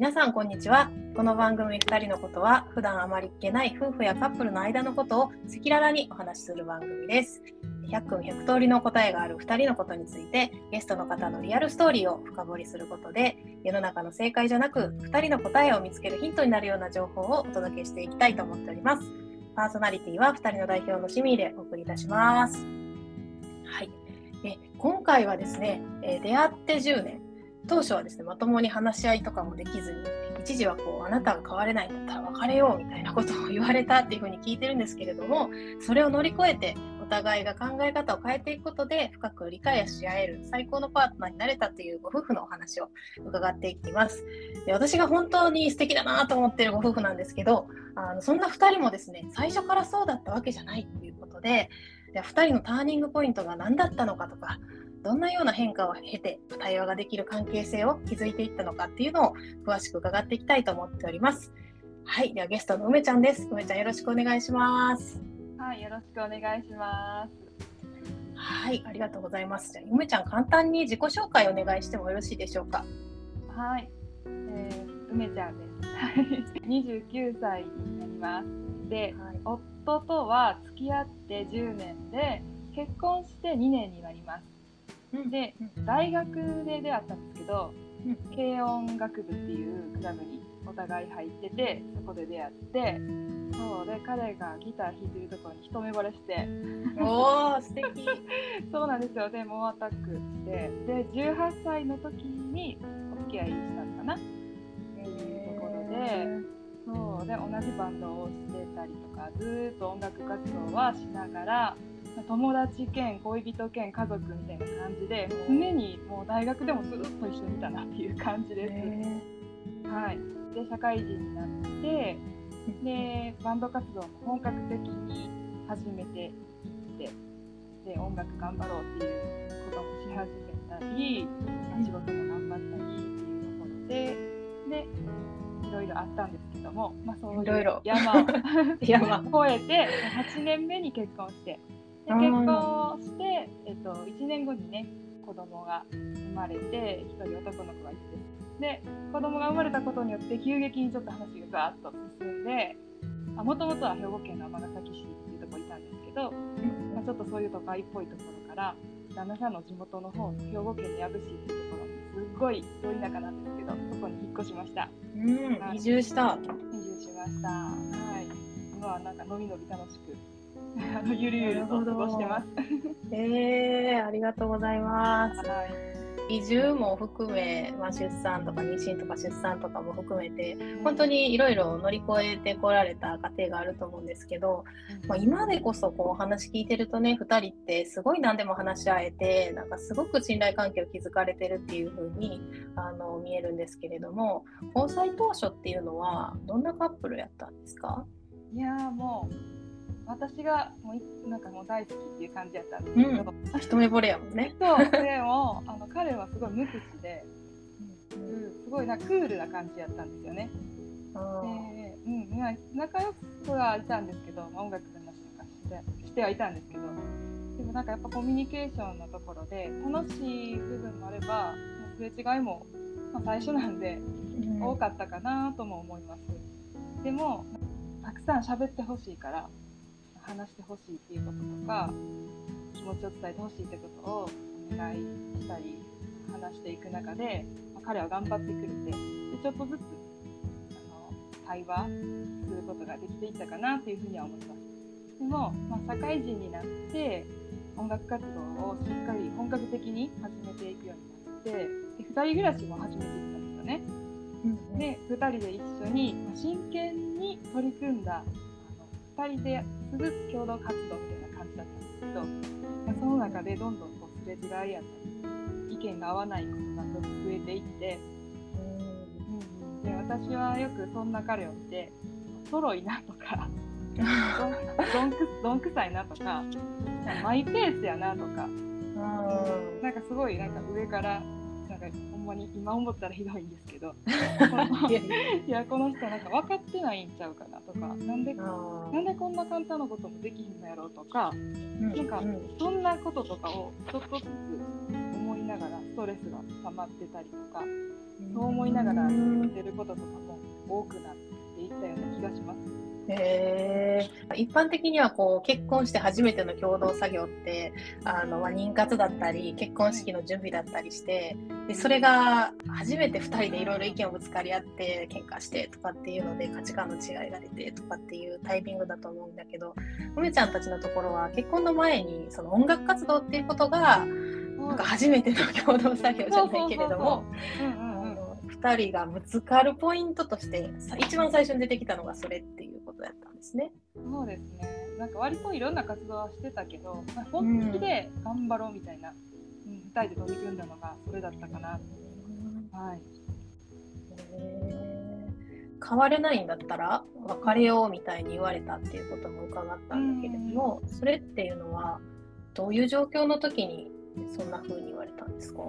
皆さんこんにちは。この番組2人のことは普段あまり聞けない夫婦やカップルの間のことを赤裸々にお話しする番組です。100分100通りの答えがある2人のことについてゲストの方のリアルストーリーを深掘りすることで世の中の正解じゃなく2人の答えを見つけるヒントになるような情報をお届けしていきたいと思っております。パーソナリティは2人の代表のシミでお送りいたします。はい。え今回はですね、え出会って10年。当初はですねまともに話し合いとかもできずに一時はこうあなたが変われないんだったら別れようみたいなことを言われたっていうふうに聞いてるんですけれどもそれを乗り越えてお互いが考え方を変えていくことで深く理解し合える最高のパートナーになれたというご夫婦のお話を伺っていきます。で私が本当に素敵だなと思ってるご夫婦なんですけどあのそんな2人もですね最初からそうだったわけじゃないということでで2人のターニングポイントが何だったのかとかどんなような変化を経て対話ができる関係性を築いていったのかっていうのを詳しく伺っていきたいと思っております。はい、ではゲストの梅ちゃんです。梅ちゃんよろしくお願いします。はい、よろしくお願いします。はい、ありがとうございます。じゃあ梅ちゃん簡単に自己紹介お願いしてもよろしいでしょうか？はい、えー、梅ちゃんです。29歳になります。で、はい、夫とは付き合って10年で結婚して2年になります。で、大学で出会ったんですけど、軽音楽部っていうクラブにお互い入っててそこで出会ってそうで彼がギター弾いてるところに一目惚れしておお素敵。そうなんですよ。で猛アタックしてで18歳の時にお付き合いしたのかな？っていうところでそうで同じバンドをしてたりとかずっと音楽活動はしながら友達兼恋人兼家族みたいな感じで常にもう大学でもずっと一緒にいたなっていう感じです。はい、で社会人になってでバンド活動も本格的に始めていってで音楽頑張ろうっていうこともし始めたり仕事も頑張ったりっていうところででいろいろあったんですけども、まあ、そういう山を 山。越えて8年目に結婚してで結婚して、えっと、1年後にね子供が生まれて1人男の子がいてで子供が生まれたことによって急激にちょっと話がガーッと進んでもともとは兵庫県の尼崎市っていうとこにいたんですけど、まあ、ちょっとそういう都会っぽいところから旦那さんの地元の方兵庫県の養父市っていうところにすっごいど田舎なんですけどそこに引っ越しました。うん、移住した移住しました。はい。今はなんかのびのび楽しくあのゆるゆると過ごしてます。えー、ありがとうございます。はい。移住も含め、まあ、出産とか妊娠とか出産とかも含めて本当にいろいろ乗り越えてこられた家庭があると思うんですけど、まあ、今でこそこうお話聞いてるとね2人ってすごい何でも話し合えてなんかすごく信頼関係を築かれてるっていう風にあに見えるんですけれども交際当初っていうのはどんなカップルやったんですか？いやもう私がもうなんかもう大好きっていう感じやったんですけど、うん、一目惚れやもんね。そう。でも あの彼はすごい無口で、うん、すごいなクールな感じやったんですよね。で、うん、仲良くはいたんですけど音楽の話とかしてしてはいたんですけど。でもなんかやっぱコミュニケーションのところで楽しい部分もあればすれ違いも、まあ、最初なんで多かったかなとも思います、でもたくさん喋ってほしいから話してほしいっていうこととか気持ちを伝えてほしいってことをお願いしたり話していく中で、まあ、彼は頑張ってくれてでちょっとずつあの対話することができていったかなっていうふうには思います。でも、まあ、社会人になって音楽活動をしっかり本格的に始めていくようになってで2人暮らしも始めていったんですよね。で2人で一緒に真剣に取り組んだ2人でする共同活動みたいな感じだったんですけど、まあ、その中でどんどんこうすれ違いやったり意見が合わないことが増えていって、うん、で私はよくそんな彼を見てソロいなとかどんくどんくさいなとかマイペースやなとか、なんかすごいなんか上からなんかほんまに今思ったらひどいんですけど。いやこの人なんか分かってないんちゃうかなとか。なんでなんでこんな簡単なこともできひんのやろうとか、うん、なんかそんなこととかをちょっとずつ思いながらストトレスが溜まってたりとかそう思いながらやってることとかも多くなっていったような気がします。へ一般的にはこう結婚して初めての共同作業ってあの、まあ、妊活だったり結婚式の準備だったりしてでそれが初めて2人でいろいろ意見をぶつかり合って喧嘩してとかっていうので価値観の違いが出てとかっていうタイミングだと思うんだけど梅ちゃんたちのところは結婚の前にその音楽活動っていうことがなんか初めての共同作業じゃないけれども。2人がぶつかるポイントとして一番最初に出てきたのがそれっていうことやったんですね。そうですね。なんか割といろんな活動はしてたけど、まあ、本気で頑張ろうみたいな、うん、うん、2人で取り組んだのがそれだったかな。うん、はい、変われないんだったら別れようみたいに言われたっていうことも伺ったんだけれども、それっていうのはどういう状況の時にそんな風に言われたんですか？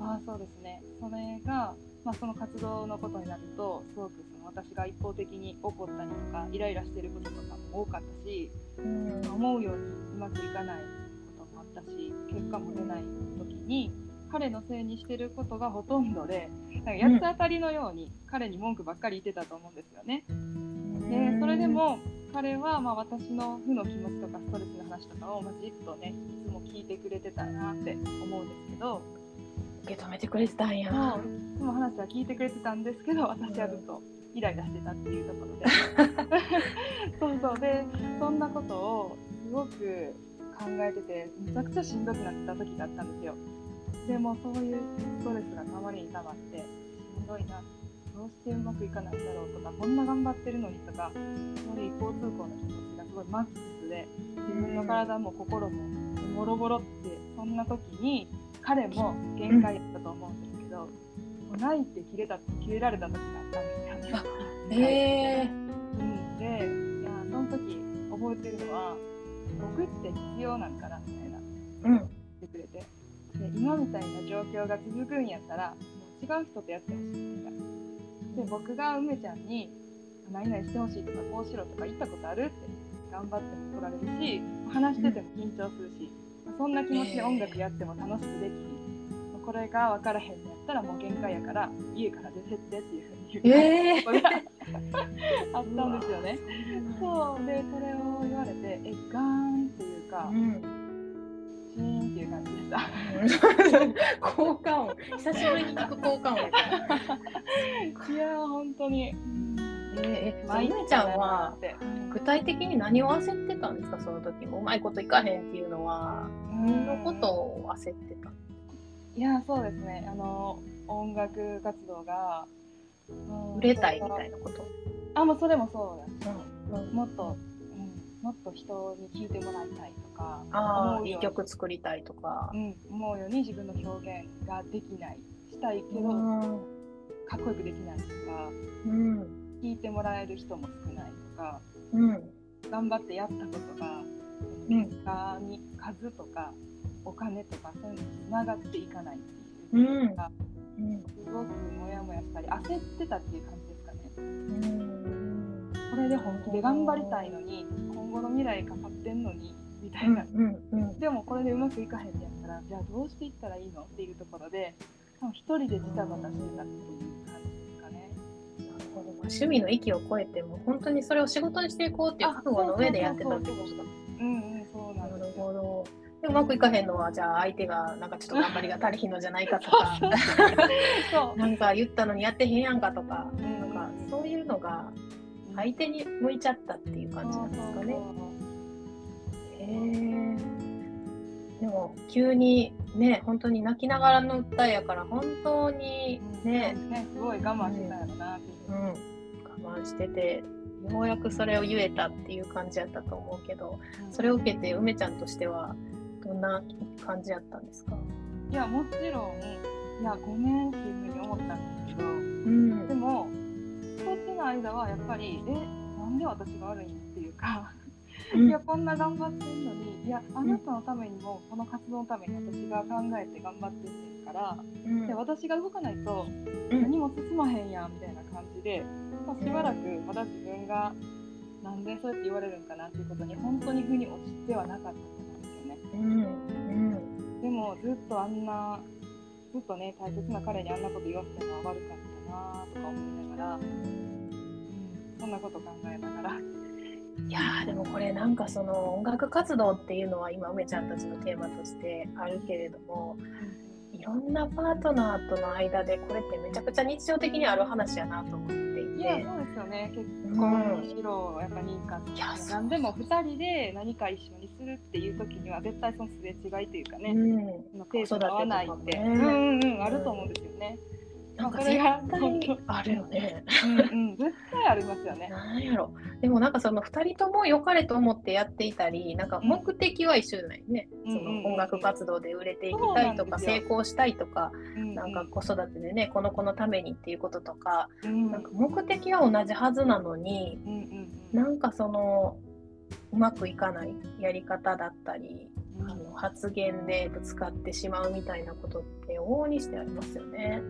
あそうですね。それがまあ、その活動のことになるとすごくその私が一方的に怒ったりとかイライラしてることとかも多かったし、うん、思うようにうまくいかないこともあったし結果も出ない時に彼のせいにしてることがほとんどでなんか八つ当たりのように彼に文句ばっかり言ってたと思うんですよね。でそれでも彼はまあ私の負の気持ちとかストレスの話とかをまじっとねいつも聞いてくれてたなって思うんですけど受け止めてくれてたんや。その話は聞いてくれてたんですけど私はずっとイライラしてたっていうところで そうそうでそんなことをすごく考えててめちゃくちゃしんどくなってた時があったんですよ。でもそういうストレスがたまりにたまってしんどいなどうしてうまくいかないんだろうとかこんな頑張ってるのにとかそれ一方通行の気持ちがすごいマックスで自分の体も心もボロボロってそんな時に彼も限界だったと思うんですけど、もう泣いて切れた切れられた時があったんですよね。へえー、うん、でいやその時覚えてるのは僕って必要なんかなみたいな、うん、言ってくれて。で今みたいな状況が続くんやったらもう違う人とやってほしいみたいな。で僕が梅ちゃんに何々してほしいとかこうしろとか言ったことあるって頑張っても来られるし話してても緊張するし、そんな気持ちで音楽やっても楽しくでき。これが分からへんやったらもう限界やから家から出てってっていうふうに言う。ことが、あったんですよね。そう。でそれを言われてえガーンっていうか、うん、シーンっていう感じでした。効果音。久しぶりに聞く効果音 いや本当に。えー、まゆちゃんは具体的に何を焦ってたんですかその時も。うまいこといかへんっていうのは。何のことを焦ってた？いやそうですね。あの音楽活動が、売れたいみたいなこと？あもうそれもそうだ、うん。うん、もっと、うん、もっと人に聴いてもらいたいとかあいい曲作りたいとか、うん、思うように自分の表現ができないしたいけど、かっこよくできないとか、うん、聞いてもらえる人も少ないとか、うん、頑張ってやったことが結果に数とかお金とかそういうのにつながっていかないっていう。のが、うん、すごくモヤモヤしたり焦ってたっていう感じですかね。うん。これで本気で頑張りたいのに今後の未来かかってんのにみたいな、うん。うん。うん、でもこれでうまくいかへんってやったらじゃあどうしていったらいいのっていうところで一人でジタバタしてたっていう趣味の域を超えても本当にそれを仕事にしていこうっていう覚悟の上でやってたってことだ。うんうんそうなるほど。でうまくいかへんのはじゃあ相手がなんかちょっと頑張りが足りひんのじゃないかとか なんか言ったのにやってへんやんかとか、うん、なんかそういうのが相手に向いちゃったっていう感じなんですかね。へえ。でも急にね本当に泣きながらの歌やから本当にね、うん、ねすごい我慢してたやろなっていう。うん慢しててようやくそれを言えたっていう感じやったと思うけど、それを受けて梅ちゃんとしてはどんな感じやったんですか？いやもちろんいやごめんっていうふうに思ったんですけど、うん、でもそっちの間はやっぱりえなんで私が悪いんっていうかいやこんな頑張ってんのにいやあなたのためにもこの活動のために私が考えて頑張ってんねんから、うん、で私が動かないと何も進まへんやんみたいな感じで、まあ、しばらくまだ自分がなんでそうやって言われるんかなっていうことに本当に腑に落ちてはなかったと思うんですよね。うん。うん、でもずっとあんなずっとね大切な彼にあんなこと言わせたのは悪かったなとか思いながら、うん、そんなこと考えながら。いやでもこれなんかその音楽活動っていうのは今梅ちゃんたちのテーマとしてあるけれども、いろんなパートナーとの間でこれってめちゃくちゃ日常的にある話やなと思っていて。いやそうですよね。結婚しろ、やっぱ認可いや何でも2人で何か一緒にするっていう時には絶対そのすれ違いというかね、うん、ペースが合わないって、ね、うんうんあると思うんですよね。なんか絶対あるよね。うんうん、絶対ありますよね。なんやろ。でもなんかその2人とも良かれと思ってやっていたり、なんか目的は一緒じゃないね。うん、その音楽活動で売れていきたいとか、成功したいとか、なんか子育てでね、この子のためにっていうこととか、うん、なんか目的は同じはずなのに、なんかそのうまくいかないやり方だったり、あの発言でぶつかってしまうみたいなことって往々にしてありますよね。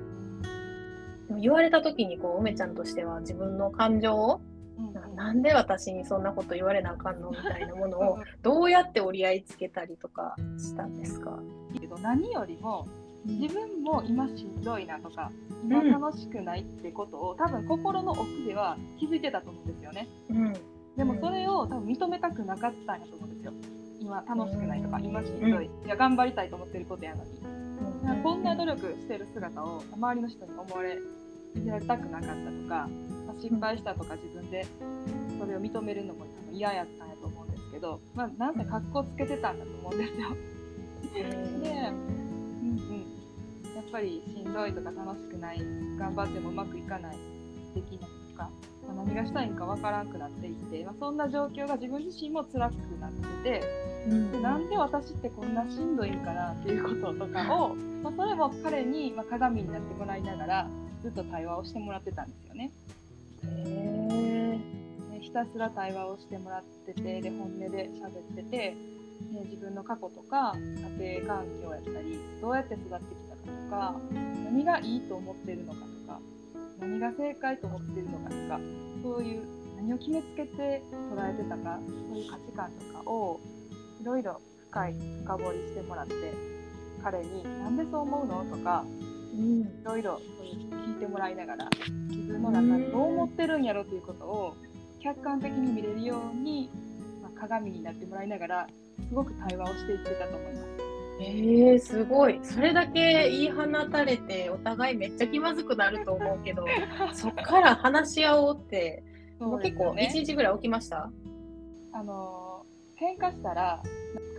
言われた時にこう梅ちゃんとしては自分の感情を、うん、なんで私にそんなこと言われなあかんの？みたいなものをどうやって折り合いつけたりとかしたんですか？けど何よりも自分も今しんどいなとか今楽しくないってことを、うん、多分心の奥では気づいてたと思うんですよね、うん、でもそれを多分認めたくなかったんやと思うんですよ。今楽しくないとか今しんどい、いや頑張りたいと思ってることやのにこんな努力してる姿を周りの人に思われやりたくなかったとか、まあ、失敗したとか自分でそれを認めるのも嫌やったんやと思うんですけど、まあ、なんせ格好つけてたんだと思うんですよ。で、うんうん、やっぱりしんどいとか楽しくない頑張ってもうまくいかないできないとか、まあ、何がしたいんかわからんくなっていって、まあ、そんな状況が自分自身も辛くなってて。でなんで私ってこんなしんどいんかなっていうこととかを、まあ、それも彼に、ま鏡になってもらいながらずっと対話をしてもらってたんですよね。へひたすら対話をしてもらっててで本音で喋ってて、ね、自分の過去とか家庭環境やったりどうやって育ってきたかとか何がいいと思ってるのかとか何が正解と思ってるのかとかそういう何を決めつけて捉えてたかそういう価値観とかをいろいろ深い深掘りしてもらって彼に「なんでそう思うの?」とかいろいろ聞いてもらいながら自分の中でどう思ってるんやろということを客観的に見れるように、まあ、鏡になってもらいながらすごく対話をしていってたと思います。えー、すごいそれだけ言い放たれてお互いめっちゃ気まずくなると思うけど そっから話し合おうってもう結構1日ぐらい起きました？あの喧嘩したら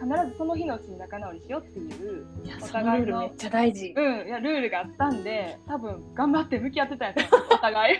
必ずその日のうちに仲直りしようっていうお互いのめっちゃ大事、うん、いやルールがあったんで多分頑張って向き合ってたんや お互い。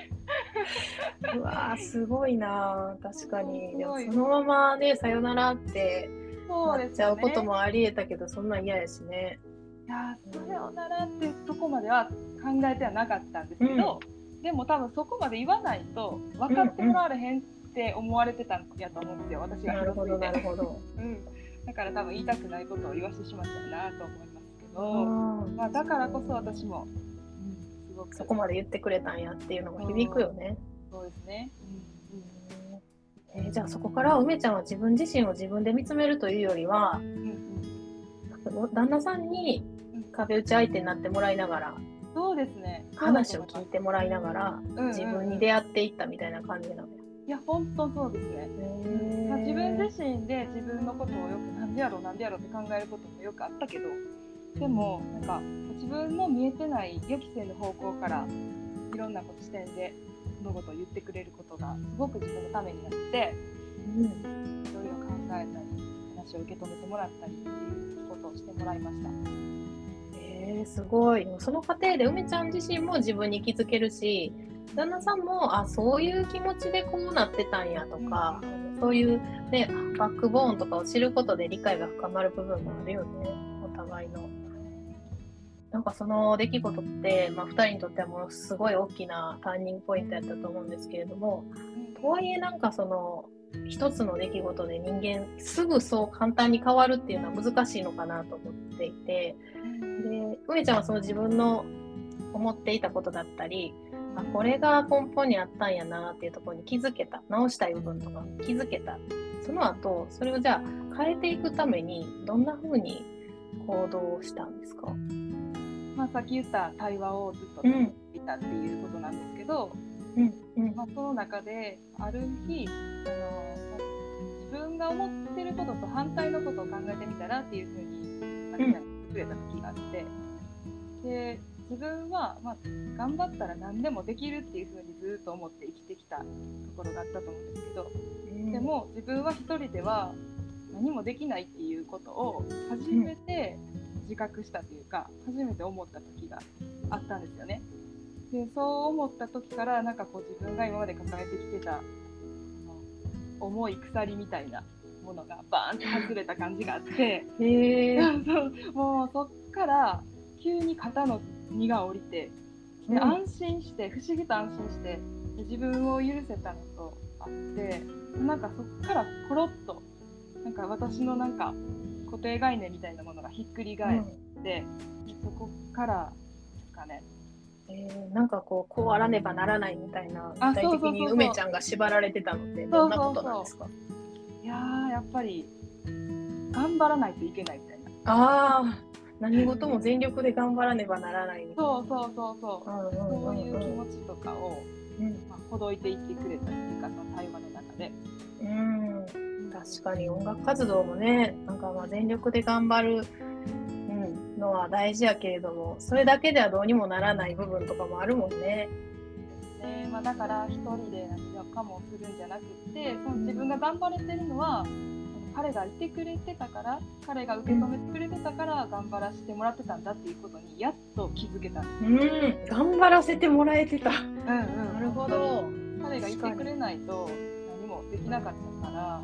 うわすごいな確かに。でもそのままねさよならってなっちゃうこともありえたけどそ,、んな嫌やしね。いやさよならってとこまでは考えてはなかったんですけど、うん、でも多分そこまで言わないと分かってもらわれへんって思われてたんやと思うんですよ。私が広すぎて。なるほど。うん、だから多分言いたくないことを言わせてしまったなと思いますけどまあ、だからこそ私も、うん、すごくそこまで言ってくれたんやっていうのが響くよね。そうですね、うん。うん。えー、じゃあそこから梅ちゃんは自分自身を自分で見つめるというよりは、旦那さんに壁打ち相手になってもらいながら、そうですね。話を聞いてもらいながら、自分に出会っていったみたいな感じなのよ。いや本当そうですね、まあ、自分自身で自分のことをよくなんでやろうなんでやろうって考えることもよくあったけどでもなんか自分の見えてない予期せぬ方向からいろんな視点で物事を言ってくれることがすごく自分のためになって、うん、いろいろ考えたり話を受け止めてもらったりっていうことをしてもらいました。えー、すごい。その過程で梅ちゃん自身も自分に気づけるし旦那さんもあそういう気持ちでこうなってたんやとか、うん、そういう、ね、バックボーンとかを知ることで理解が深まる部分もあるよね。お互いの。なんかその出来事って、まあ、2人にとってはものすごい大きなターニングポイントやったと思うんですけれどもとはいえなんかその一つの出来事で人間すぐそう簡単に変わるっていうのは難しいのかなと思っていて。で梅ちゃんはその自分の思っていたことだったりあこれが根本にあったんやなっていうところに気づけた。直したい部分とか気づけた。その後それをじゃあ変えていくためにどんな風に行動したんですか？まあ、さっき言った対話をずっと続いたっていうことなんですけど、うんうん。まあ、その中である日あの自分が思ってることと反対のことを考えてみたらっていうふうにあきちゃん。が言ってくれた時があって、で自分は、まあ、頑張ったら何でもできるっていうふうにずっと思って生きてきたところがあったと思うんですけど、でも自分は一人では何もできないっていうことを初めて自覚したというか、初めて思った時があったんですよね。でそう思った時からなんかこう自分が今まで抱えてきてた重い鎖みたいなものがバーンって外れた感じがあって。もうそっから急に肩の荷が下りてで、うん。安心して不思議と安心してで自分を許せたのとあってなんかそっからコロッとなんか私のなんか固定概念みたいなものがひっくり返って、そこからですかね。えーなんかこうこうあらねばならないみたいなあ具体的に梅ちゃんが縛られてたのってどんなことなんですか？いやーやっぱり頑張らないといけないみたいな。ああ何事も全力で頑張らねばならないみたいなそうそうそうそうそういう気うん持ちとかを、うんまあ、ほどいていってくれたっていうかその対話の中で。うん確かに音楽活動もねなんかまあ全力で頑張る、うん、のは大事やけれどもそれだけではどうにもならない部分とかもあるもんね。でまあ、だから一人で何かもするんじゃなくってその自分が頑張れてるのは、彼がいてくれてたから彼が受け止めてくれてたから頑張らせてもらってたんだっていうことにやっと気づけたんです。うん頑張らせてもらえてた。うんうん、なるほど。彼がいてくれないと何もできなかったから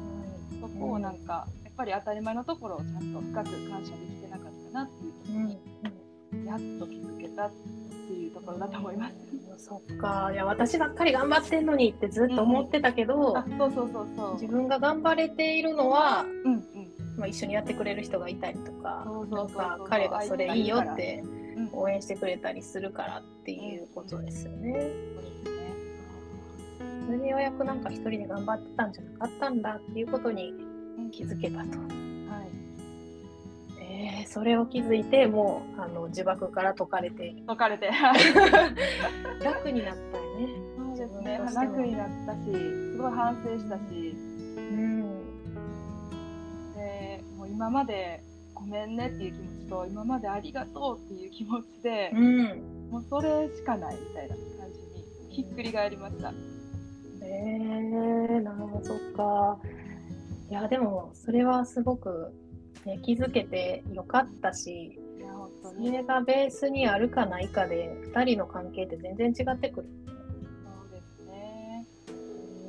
そこをなんかやっぱり当たり前のところをちゃんと深く感謝できてなかったなっていうとこうんろにやっと気づけたっていうところだと思います。そっかいや私ばっかり頑張ってんのにってずっと思ってたけど、あそうそうそうそう。自分が頑張れているのは、うんうんまあ、一緒にやってくれる人がいたりとか彼がそれいいよってうん応援してくれたりするからっていうことですよね。それでようやくなんか一人で頑張ってたんじゃなかったんだっていうことにうん気づけたと。はい。えー、それを気づいてもうあの呪縛から解かれて解かれて。楽になったよね。そうですね。楽になったし、すごい反省したし、うんでもう今までごめんねっていう気持ちと今までありがとうっていう気持ちで、うんもうそれしかないみたいな感じにひっくり返りました。えー、なるほどか。いやでもそれはすごく、ね、気づけてよかったしそにれがベースにあるかないかで2人の関係って全然違ってくる。そうですね。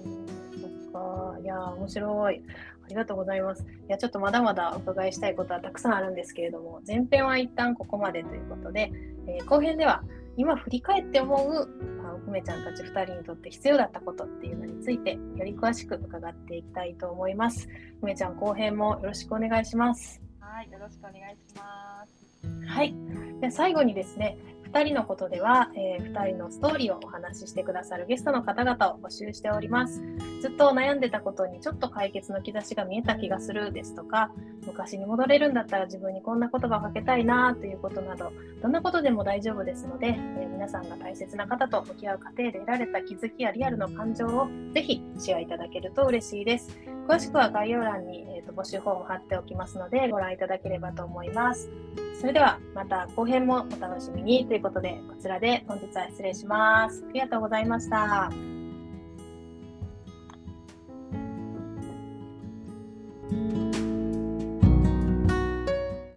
うんそっかいや面白い。ありがとうございます。いやちょっとまだまだお伺いしたいことはたくさんあるんですけれども前編は一旦ここまでということで、えー後編では今振り返って思うあ梅ちゃんたち2人にとって必要だったことっていうのについてより詳しく伺っていきたいと思います。梅ちゃん後編もよろしくお願いします。はい、よろしくお願いします。はい。で最後にですね、2人のことでは、え2人のストーリーをお話ししてくださるゲストの方々を募集しております。ずっと悩んでたことにちょっと解決の兆しが見えた気がするですとか、昔に戻れるんだったら自分にこんな言葉をかけたいなということなど、どんなことでも大丈夫ですので、えー皆さんが大切な方と向き合う過程で得られた気づきやリアルの感情をぜひシェアいただけると嬉しいです。詳しくは概要欄に、えーと募集フォーム貼っておきますのでご覧いただければと思います。それではまた後編もお楽しみにということでこちらで本日は失礼します。ありがとうございました。